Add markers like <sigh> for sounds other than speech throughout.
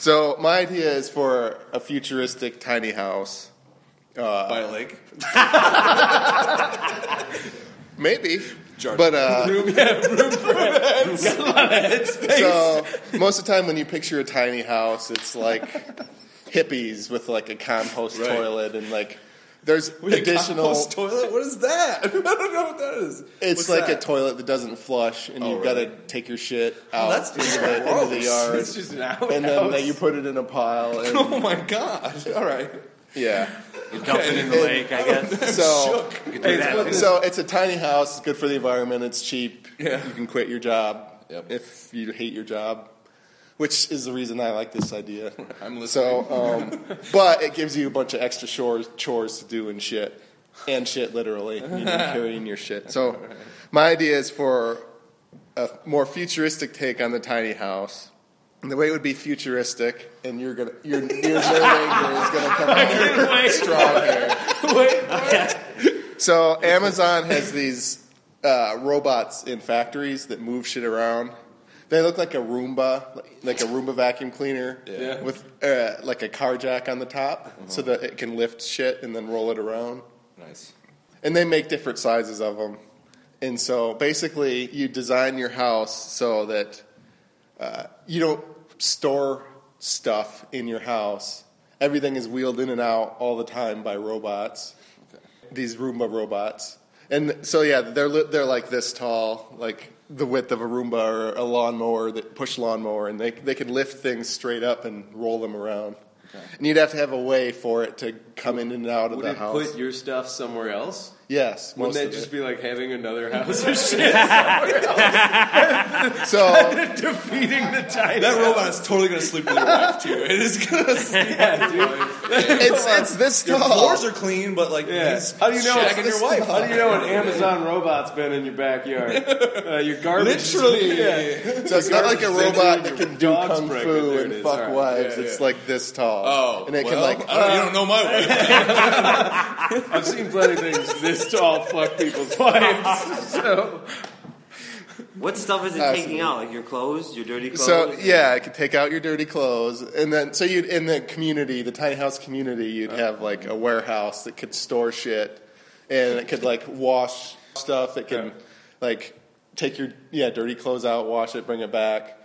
So my idea is for a futuristic tiny house. By a lake. <laughs> Maybe. But uh, Room, yeah, room for heads. Got a lot of so most of the time when you picture a tiny house, it's like hippies with like a compost Right. toilet and like there's Wait, additional. compost toilet? What is that? <laughs> I don't know what that is. It's What's like that? a toilet that doesn't flush, and Oh, you've got to take your shit oh, out that's into, the, into the yard, It's just an outhouse. and then that you put it in a pile. And, <laughs> Oh my god! All right. yeah, You dump it in the lake, I guess. <laughs> so You could that. so it's a tiny house. It's good for the environment. It's cheap. Yeah. You can quit your job Yep. if you hate your job, which is the reason I like this idea. <laughs> I'm listening. So, um, <laughs> but it gives you a bunch of extra chores, chores to do and shit, and shit literally, you know, <laughs> carrying your shit. So, my idea is for a more futuristic take on the tiny house. And the way it would be futuristic, and you're gonna, your your is gonna come out strong here. So Amazon has these uh, robots in factories that move shit around. They look like a Roomba, like- like a Roomba vacuum cleaner, Yeah. with uh, like a car jack on the top, so that it can lift shit and then roll it around. Nice. And they make different sizes of them. And so basically, you design your house so that uh, you don't store stuff in your house. Everything is wheeled in and out all the time by robots. These Roomba robots. And so yeah, they're li- they're like this tall, like the width of a Roomba or a lawnmower, that push lawnmower, and they they can lift things straight up and roll them around. And you'd have to have a way for it to come in and out of Would the house. put your stuff somewhere else? Yes, Wouldn't most that of just it. be like having another <laughs> house or shit? <laughs> so <laughs> Defeating the tiny That robot is totally gonna sleep with your wife too. It is gonna sleep with your wife. it's it's this Your tall. floors are clean, but like Yeah. he's How do you know? shagging your wife? How do you know an Amazon robot's been in your backyard? Uh, your garbage. Literally. Yeah. So it's not like a robot that can do kung fu There and fuck All right. wives. Yeah, it's like this tall. Oh, and it well, can like I don't, you don't know my wife. I've seen plenty of things this tall fuck people's wives. <laughs> So What stuff is it Uh, taking out? Like your clothes, your dirty clothes? So yeah, it could take out your dirty clothes, and then so you would in the community, the tiny house community, you'd have like a warehouse that could store shit, and it could like wash stuff. It can Yeah. like take your yeah dirty clothes out, wash it, bring it back.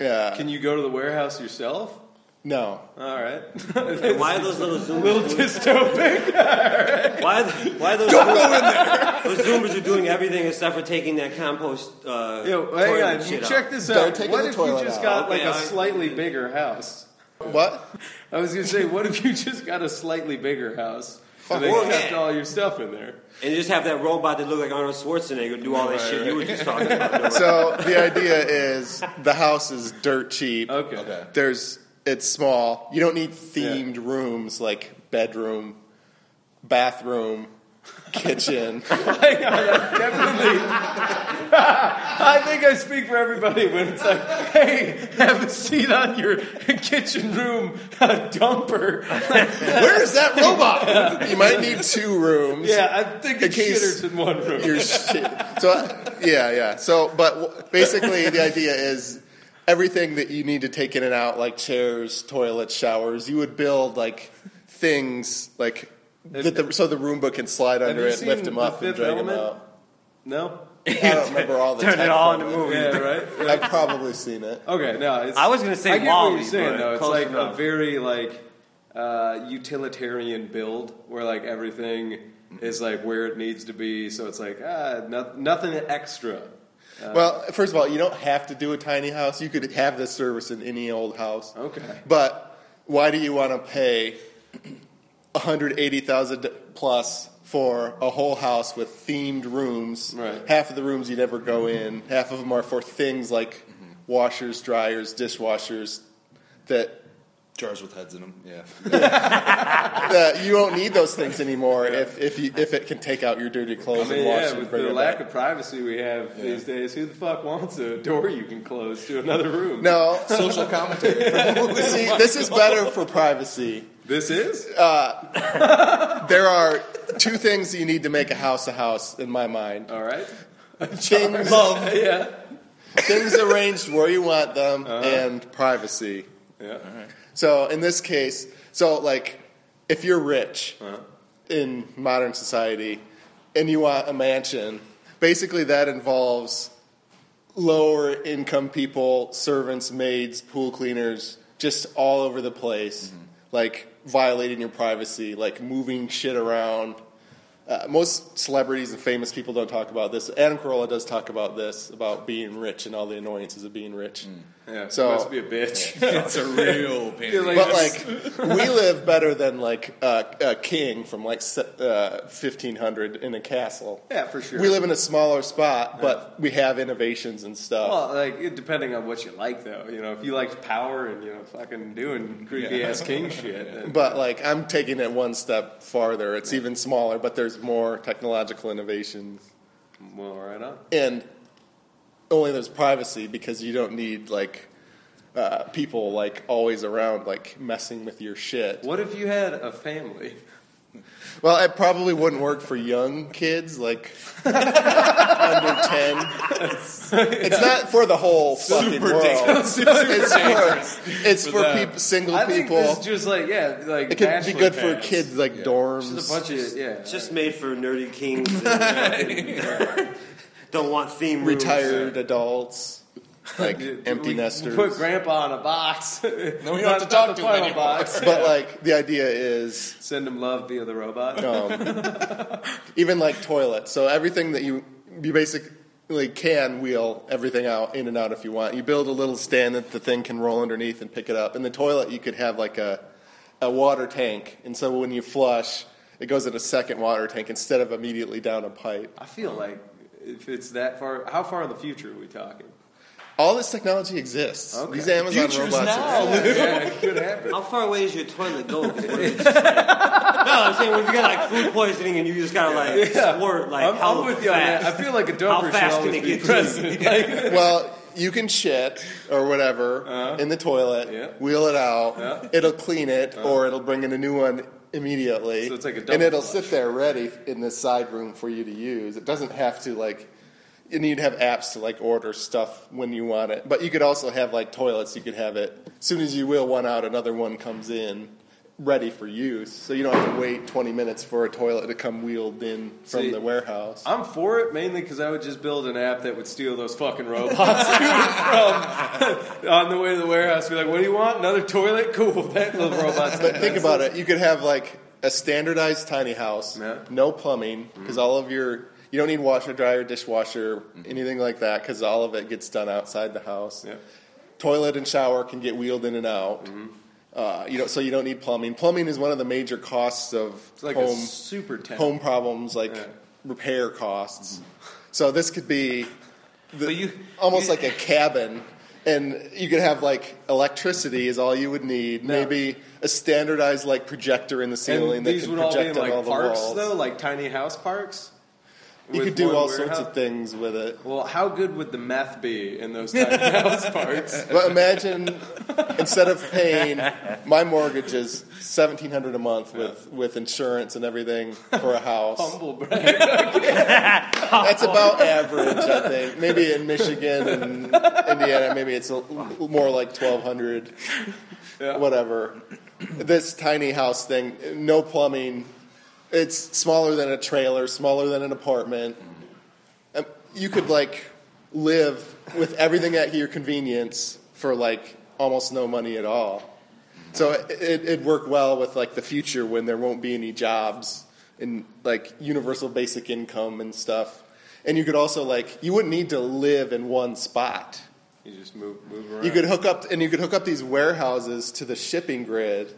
Yeah, Can you go to the warehouse yourself? No, All right. And <laughs> why are those little Zoomers? little dystopic. <laughs> Why, why those Don't Zoomers, those Zoomers are doing everything except for taking that compost uh, Yo, hang toilet on. You shit check out. this They're out. taking What the if you toilet just out. got like Okay, a I- slightly bigger house? what? I was gonna say, what if you just got a slightly bigger house? And they Or- kept all your stuff in there. And you just have that robot that look like Arnold Schwarzenegger do all that shit you were just talking about. <laughs> So the idea is the house is dirt cheap. Okay. Okay. There's it's small. You don't need themed rooms like bedroom, bathroom, kitchen. <laughs> I definitely. <laughs> I think I speak for everybody when it's like, hey, have a seat on your kitchen room uh, dumper. <laughs> Where's that robot? You might need two rooms. Yeah, I think In shitters in one room. Your shit. So yeah, yeah. So but basically the idea is everything that you need to take in and out like chairs, toilets, showers, you would build like things like that the, so the Roomba can slide under it, lift seen them up and drag them Element? out. No? I don't <laughs> remember all the Turn tech it all from into movie. Yeah, right? <laughs> I've probably seen it. Okay, no. It's, I was gonna say I get Wall-E, what you're saying, but though. It's close like a very, like, uh, utilitarian build where, like, everything is, like, where it needs to be. So it's like, ah, no, nothing extra. Uh, well, first of all, you don't have to do a tiny house. You could have this service in any old house. Okay. But why do you want to pay <clears throat> 180,000 plus for a whole house with themed rooms? Right. Half of the rooms you never go mm-hmm. in. Half of them are for things like mm-hmm. washers, dryers, dishwashers that Jars with heads in them. Yeah. <laughs> that you don't need those things anymore if if you, if it can take out your dirty I clothes mean, and wash yeah, it and with the lack back. of privacy we have these days, who the fuck wants a door you can close to another room? No, Social commentary. <laughs> see, this is better for privacy. This is? There are two things you need to make a house a house, in my mind. All right. Things, <laughs> Yeah. things arranged where you want them, Uh-huh. and privacy. Yeah. So in this case, so like if you're rich Uh-huh. in modern society and you want a mansion, basically that involves lower income people, servants, maids, pool cleaners, just all over the place, Mm-hmm. like violating your privacy, like moving shit around. Uh, most celebrities and famous people don't talk about this. Adam Carolla does talk about this, about being rich and all the annoyances of being rich. Yeah. So- must be a bitch. <laughs> It's a real pain. like- But like, <laughs> we live better than like uh, a king from like uh, 1500 in a castle. Yeah, for sure. We live in a smaller spot, but we have innovations and stuff. Well, like it, depending on what you like, though. You know, if you like power and you know, fucking doing creepy ass king shit. <laughs> then- but like, I'm taking it one step farther. It's even smaller, but there's more technological innovations, well, right on. and only there's privacy because you don't need like uh, people like always around like messing with your shit. What if you had a family? Well, it probably wouldn't work for young kids, like under ten. <laughs> It's not for the whole fucking world. It's for, it's for them. people, single I think people. this is just like yeah, like It could be bachelor good for pads. kids, like dorms. Just a bunch of yeah. It's just made for nerdy kings. <laughs> that <laughs> don't want theme rooms. retired adults, <laughs> like empty we nesters. Put grandpa in a box. <laughs> No, we don't Not- have to talk to him final anymore. box. <laughs> but like the idea is Send him love via the robot. um, even like toilets. So everything that you you basically can wheel everything out in and out if you want. You build a little stand that the thing can roll underneath and pick it up. In the toilet, you could have like a a water tank, and so when you flush, it goes in a second water tank instead of immediately down a pipe. I feel like if it's that far, how far in the future are we talking? All this technology exists. Okay. These Amazon Future's robots. now. exist. yeah, it could <laughs> happen. How far away is your toilet go? 'Cause what if like- no, I'm saying when you got like food poisoning and you just gotta like squirt like I'm, hella I'm with you on that. I feel like a How dumper should fast can it be get to you? present. <laughs> Like, Well, you can shit or whatever in the toilet, Uh-huh. Yeah. wheel it out. Yeah. Uh-huh. It'll clean it, or it'll bring in a new one immediately. So it's like a double and it'll flush. sit there ready in this side room for you to use. It doesn't have to like. And you'd have apps to like order stuff when you want it, but you could also have like toilets. You could have it as soon as you wheel one out, another one comes in, ready for use. So you don't have to wait 20 minutes for a toilet to come wheeled in from See, the warehouse. I'm for it mainly because I would just build an app that would steal those fucking robots <laughs> from <laughs> on the way to the warehouse. Be like, "What do you want? Another toilet? <laughs> Cool." That little robot's. But think about it. You could have like a standardized tiny house, Yeah. no plumbing, because all of your you don't need washer, dryer, dishwasher, mm-hmm. anything like that, because all of it gets done outside the house. Yeah. Toilet and shower can get wheeled in and out. Mm-hmm. Uh, you know, so you don't need plumbing. Plumbing is one of the major costs of like home super home problems, like Yeah. repair costs. So this could be the, you- almost you- like a cabin, and you could have like electricity is all you would need. No. Maybe a standardized like projector in the ceiling And that these can would all be project in like all the parks, walls. though, like tiny house parks. You could do one all sorts of things with it. Well, how good would the meth be in those tiny <laughs> house parks? But imagine instead of paying my mortgage is seventeen hundred a month with, with insurance and everything for a house. Humble brag. <laughs> That's about average, I think. Maybe in Michigan and Indiana, maybe it's a, more like twelve hundred, Yeah. whatever. This tiny house thing, no plumbing. It's smaller than a trailer, smaller than an apartment. Um, You could like live with everything at your convenience for like almost no money at all. So it, it, it'd work well with like the future when there won't be any jobs and like universal basic income and stuff. And you could also like you wouldn't need to live in one spot. You just move, move around. You could hook up and you could hook up these warehouses to the shipping grid,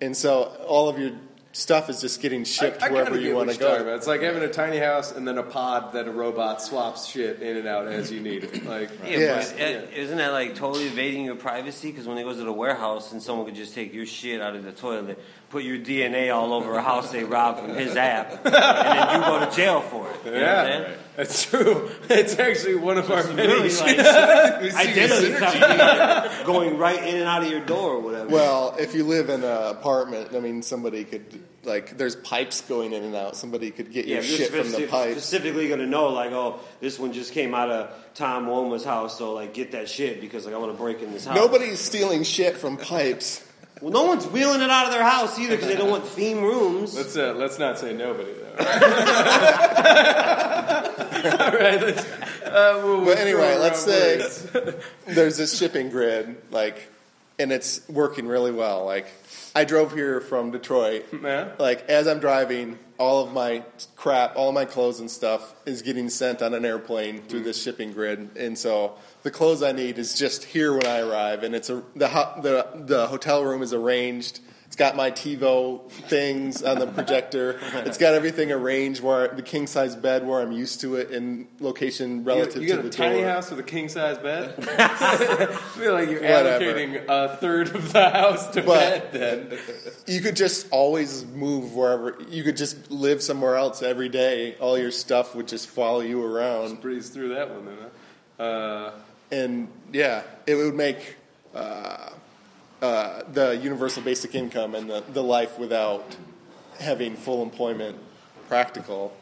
and so all of your stuff is just getting shipped I kinda wherever you want to go. It's like having a tiny house and then a pod that a robot swaps shit in and out as you need it. <clears throat> Like, Yeah, Yeah. but uh, isn't that like totally evading your privacy? Because when it goes to the warehouse and someone could just take your shit out of the toilet, put your DNA all over a house they robbed from his app, <laughs> and then you go to jail for it. You know what I'm yeah, saying? that's true. It's actually one of our many. Really, like, <laughs> identity theft like, going right in and out of your door or whatever. Well, if you live in an apartment, I mean, somebody could like there's pipes going in and out. Somebody could get Yeah, your if shit from the specific- pipes. specifically gonna know like, oh, this one just came out of Tom Walma's house, so like get that shit because like I want to break in this house. Nobody's stealing shit from pipes. Well, no one's wheeling it out of their house either because they don't want theme rooms. Let's uh, let's not say nobody though. <laughs> All right. Let's, uh, we'll, we'll But anyway, let's around say there's this shipping grid, like, and it's working really well. Like, I drove here from Detroit. <laughs> Yeah. Like, as I'm driving, all of my crap, all of my clothes and stuff is getting sent on an airplane through this mm. shipping grid, and so the clothes I need is just here when I arrive, and it's a the the the hotel room is arranged. It's got my TiVo things on the projector. <laughs> It's got everything arranged where the king size bed where I'm used to it in location You, relative you to got the a tiny door. house with a king size bed. I <laughs> <laughs> feel like you're Whatever. allocating a third of the house to But- bed. Then You could just always move wherever. You could just live somewhere else every day. All your stuff would just follow you around, breeze through that one. Then. Huh? Uh, and yeah, it would make uh, uh, the universal basic income and the, the life without having full employment practical.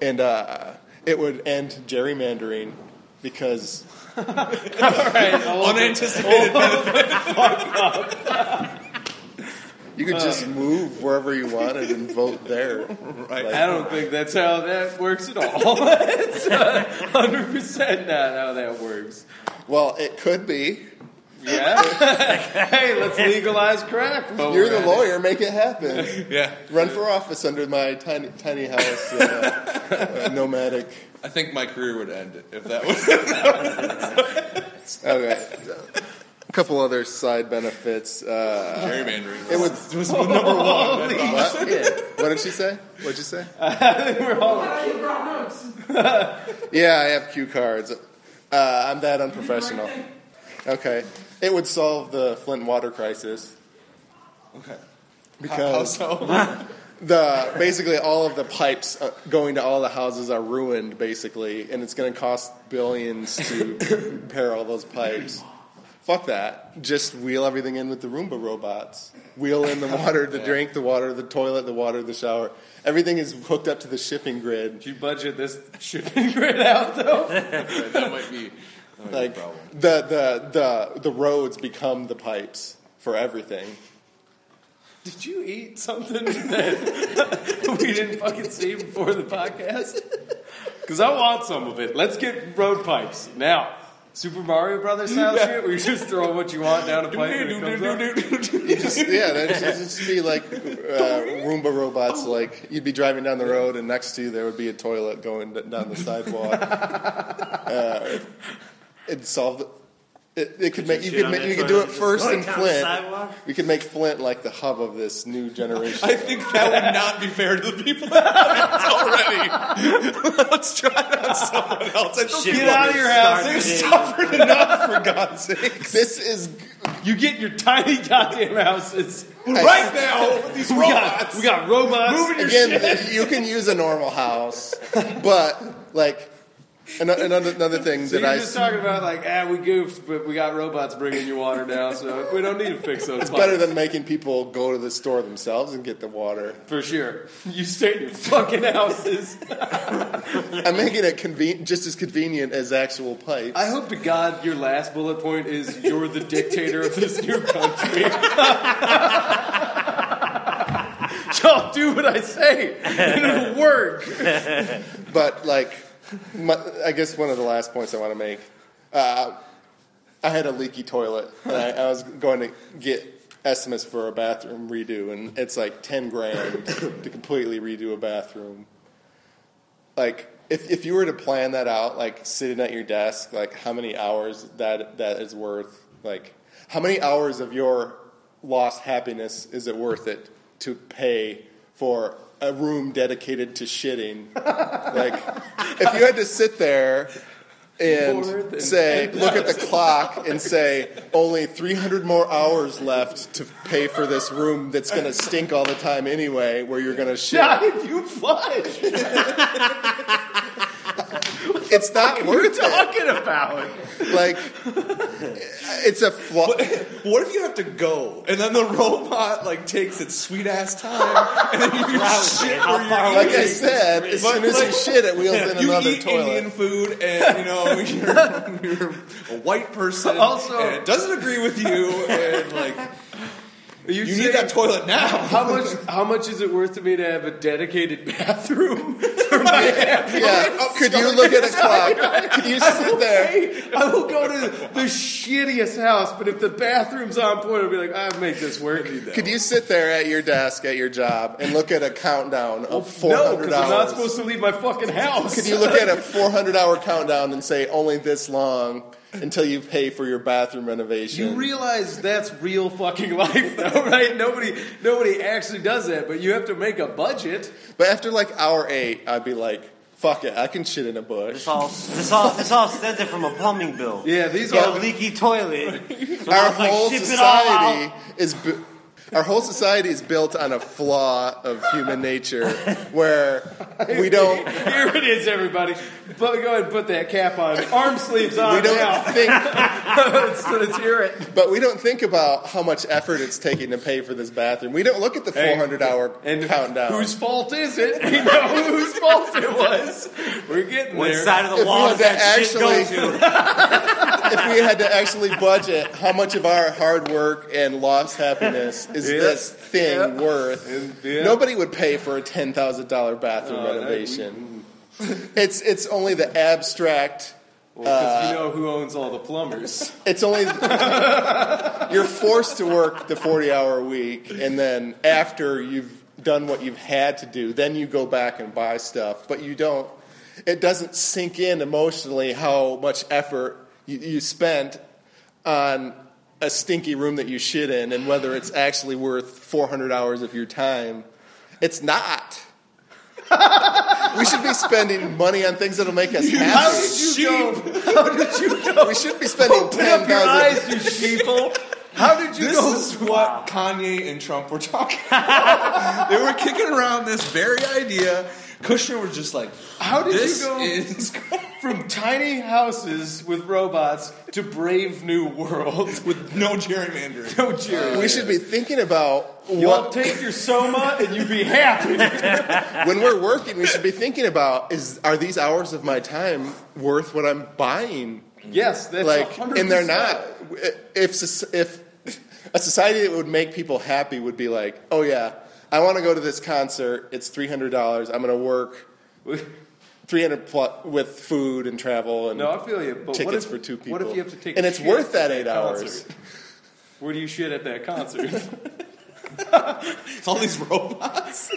And uh, it would end gerrymandering because all right. Unanticipated you could just move wherever you wanted and vote there. Right. I don't think that's how that works at all. <laughs> it's hundred percent not how that works. Well, it could be. Yeah. <laughs> hey, let's legalize crack. while You're we're the at it. lawyer. Make it happen. <laughs> Yeah. Run for office under my tiny tiny house, uh, <laughs> uh, nomadic. I think my career would end if that was Okay. A couple other side benefits. Uh, gerrymandering. it would. was number one. What? What did she say? What'd you say? We're all Yeah, I have cue cards. Uh, I'm that unprofessional. Okay. It would solve the Flint water crisis Okay. How, how because so? the basically all of the pipes uh, going to all the houses are ruined basically and it's going to cost billions to <laughs> repair all those pipes fuck that just wheel everything in with the roomba robots wheel in the <laughs> water the drink the water the toilet the water the shower everything is hooked up to the shipping grid Did you budget this shipping grid out though? <laughs> That might be, that like be a problem. the, the the the roads become the pipes for everything Did you eat something that <laughs> we didn't fucking see before the podcast? Because I want some of it. Let's get road pipes now. Super Mario Brothers style shit, where you just throw what you want down a pipe and it comes up. <laughs> You just, yeah, that'd just, just be like uh, Roomba robots. Like you'd be driving down the road, and next to you there would be a toilet going down the sidewalk. <laughs> uh, it'd solve. The, it, it could make you shit could make, you could do it first in Flint. We could make Flint like the hub of this new generation. I think that would not be fair to the people that have already. <laughs> Let's try it on someone else. I don't Shit, get Get out of your house. started They've suffered enough for God's sake. this is You get your tiny goddamn houses. Right now, with these We robots. got, we got robots. Moving your again. You can use a normal house, but like ano- another another thing So that you're I just talking about like, ah, we goofed, but we got robots bringing your water now, so we don't need to fix those. it's better than making people go to the store themselves and get the water. for sure. You stay in your fucking houses. <laughs> I'm making it conven- just as convenient as actual pipes. I hope to God your last bullet point is you're the dictator of this new country. <laughs> Y'all do what I say, and it'll work. But like, my, I guess one of the last points I want to make, uh, I had a leaky toilet, and I, I was going to get estimates for a bathroom redo, and it's like ten grand to completely redo a bathroom. Like, if if you were to plan that out, like sitting at your desk, like how many hours that that is worth? Like, how many hours of your lost happiness is it worth it to pay for a room dedicated to shitting? <laughs> like, if you had to sit there and say, look at the clock and say, only 300 more hours left to pay for this room that's going to stink all the time anyway, where you're going <laughs> to shit. Not if you flush. <laughs> what it's not worth it. talking about? Like, it's a flaw. What if you have to go and then the robot like takes its sweet ass time and then you shit How where you're Like eating? I said, as But, soon as you like, shit, it wheels in you another eat toilet. Indian food, and you know <laughs> you're, you're a white person, Also- and it doesn't agree with you, and like You, you need that toilet now. How much? How much is it worth to me to have a dedicated bathroom for <laughs> my Yeah. Oh, could you look at a clock? Could you sit there? I will go to the shittiest house, but if the bathroom's on point, I'll be like, I'll make this work. Could you sit there at your desk at your job and look at a countdown of No, 400 because I'm not supposed to leave my fucking house. Could you look at a 400 hour countdown and say only this long until you pay for your bathroom renovation? You realize that's real fucking <laughs> life, though, right? Nobody, nobody actually does that, but you have to make a budget. but after like hour eight, I'd be like, fuck it, I can shit in a bush. This all, this all, this all stemmed from a plumbing bill. Yeah, these You are a leaky toilet. So <laughs> Our it's like, whole ship it all society is. Bu- our whole society is built on a flaw of human nature where we don't <laughs> Here it is, everybody. But go ahead and put that cap on. Arm sleeves on we don't now. think <laughs> let's, let's hear it. but we don't think about how much effort it's taking to pay for this bathroom. We don't look at the Hey, 400 hour And countdown. whose fault is it? <laughs> We know whose fault it was. We're getting What there. side of the If wall had does to that shit go actually- to? If we had to actually budget how much of our hard work and lost happiness is Yeah. this thing Yeah. worth, yeah. nobody would pay for a ten thousand dollar bathroom No, renovation. it's it's only the abstract. Because you uh, know who owns all the plumbers. It's only <laughs> you're forced to work the forty hour week, and then after you've done what you've had to do, then you go back and buy stuff. But you don't. It doesn't sink in emotionally how much effort you, you spent on a stinky room that you shit in, and whether it's actually worth four hundred hours of your time. It's not. <laughs> we should be spending money on things that'll make us happy. How happy. did you go? How did you go? We should be spending Open ten up your thousand. eyes, you sheeple. How did you This go? is what Kanye and Trump were talking about. <laughs> they were kicking around this very idea. Kushner was just like, How did this you go is <laughs> from tiny houses with robots to brave new world <laughs> with no gerrymandering. no Jerry. We should be thinking about Y'all what take your soma and you be happy. <laughs> when we're working. We should be thinking about is are these hours of my time worth what I'm buying? yes, that's Like, 100%. and they're not. If if a society that would make people happy would be like, oh yeah, I want to go to this concert. It's three hundred dollars. I'm going to work three hundred plus with food and travel and No, I feel you. But what tickets if, for two people. What if you have to take and a it's worth that at eight hours. Where do you shit at that concert? <laughs> It's all these robots. <laughs>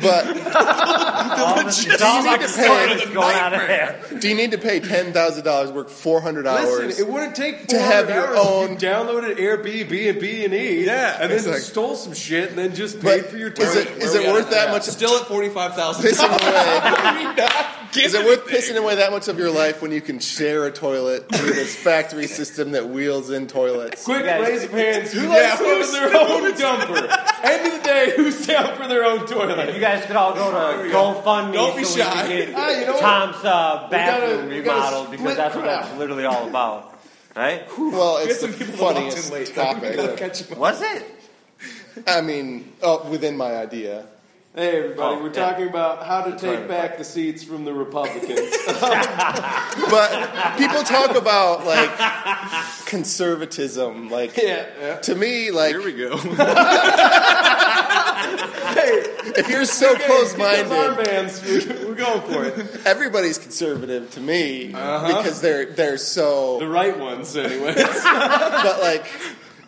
But <laughs> <laughs> this it's all need to the pay- toilets going out of there. do you need to pay ten thousand dollars, work four hundred hours? Listen, it wouldn't take to have your hours own- you downloaded Airbnb and B and E, Yeah, and then it's like- stole some shit and then just but paid for your is time. it is it worth that much? Still at forty-five thousand. Pissing away. <laughs> Is it worth pissing away that much of your life when you can share a toilet with this factory system that wheels in toilets? Quick, guys- raise of hands. Who Yeah, likes who's having their own dumper? End of the day, who's down for their own toilet? You guys could all go to GoFundMe Don't be so we shy. can get Ah, you know what? Tom's uh, bathroom we gotta remodeled because split that's what crap. that's literally all about. Right? Well, it's the some people that walked funniest late. so we gotta topic. catch 'em. Was it? I mean, oh, within my idea. Hey, everybody, Oh, we're yeah. talking about how to take back the seats from the Republicans. <laughs> But people talk about like conservatism. Like yeah, yeah. to me, like Here we go. <laughs> if you're so close-minded, armbands, we're, <laughs> we're going for it. everybody's conservative to me uh-huh. because they're they're so. The right ones, anyways. but like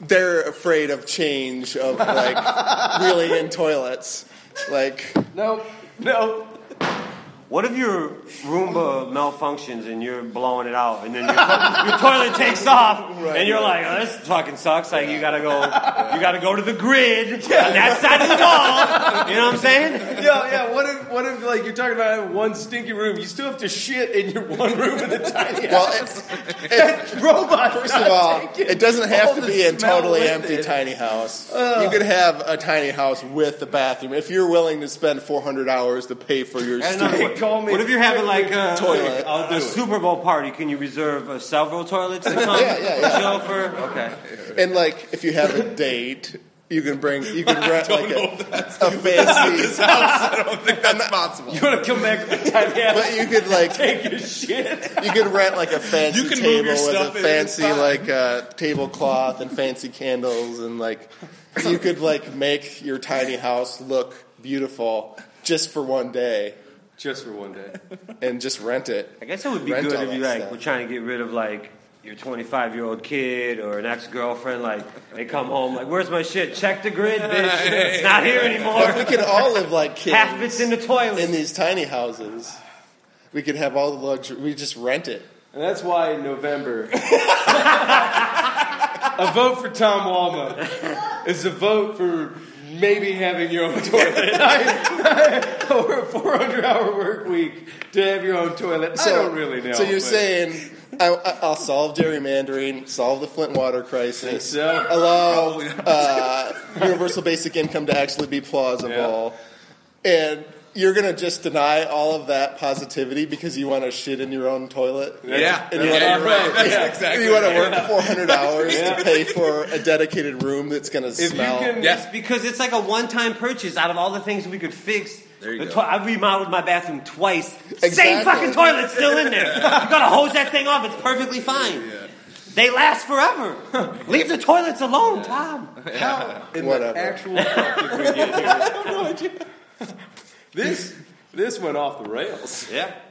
they're afraid of change of like really in toilets like no, no. What if your Roomba malfunctions and you're blowing it out, and then your, to- <laughs> your toilet takes off, and you're like, oh, "This fucking sucks." Like you gotta go, you gotta go to the grid on that side of the wall. You know what I'm saying? Yeah, yeah. What if what if like you're talking about having one stinky room? You still have to shit in your one room in the tiny <laughs> Well, house. it, <laughs> Robots. First of all, it doesn't have all to be in totally empty it. tiny house. You could have a tiny house with a bathroom if you're willing to spend 400 hours to pay for your I don't know. stupid. Hey, call me. What if you're having like a, Toilet. a, the Super Bowl party? Can you reserve uh, several toilets to <laughs> come? Yeah, yeah, yeah. Show for okay. And like, if you have a date, you can bring, you can <laughs> rent like a, a fancy, <laughs> house. I don't think that's possible. You want to come back to the tiny house? but you could like, Take your shit. you could rent like a fancy You can move table your with a stuff in, fancy it's fine. like uh, tablecloth and fancy candles and like, you could like make your tiny house look beautiful just for one day Just for one day. <laughs> and just rent it. I guess it would be Rent good if you like stuff. were trying to get rid of like your 25 year old kid or an ex girlfriend. Like they come home like, "Where's my shit? Check the grid, <laughs> bitch. It's not here But we anymore. could all live like kids. Half of it's in the toilet." in these tiny houses. We could have all the luxury. We just rent it. And that's why in November, <laughs> a vote for Tom Walma is a vote for maybe having your own toilet. <laughs> or a 400 hour work week to have your own toilet. I don't really know. So you're but- saying I, I- I'll solve gerrymandering, solve the Flint water crisis, so? allow uh, universal basic income to actually be plausible, and you're gonna just deny all of that positivity because you want to shit in your own toilet. Yeah, And you yeah, wanna- right. That's <laughs> Yeah. exactly. You want to work 400 hours Yeah. to pay for a dedicated room that's going to If smell. can, Yes. because it's like a one time purchase out of all the things we could fix. There you the go. toi- I remodeled my bathroom twice. Same fucking toilet still in there. you gotta hose that thing off. It's perfectly fine. They last forever. <laughs> Leave the toilets alone, Tom. in Whatever. the actual fuck did we get here? <laughs> this, this went off the rails. Yeah.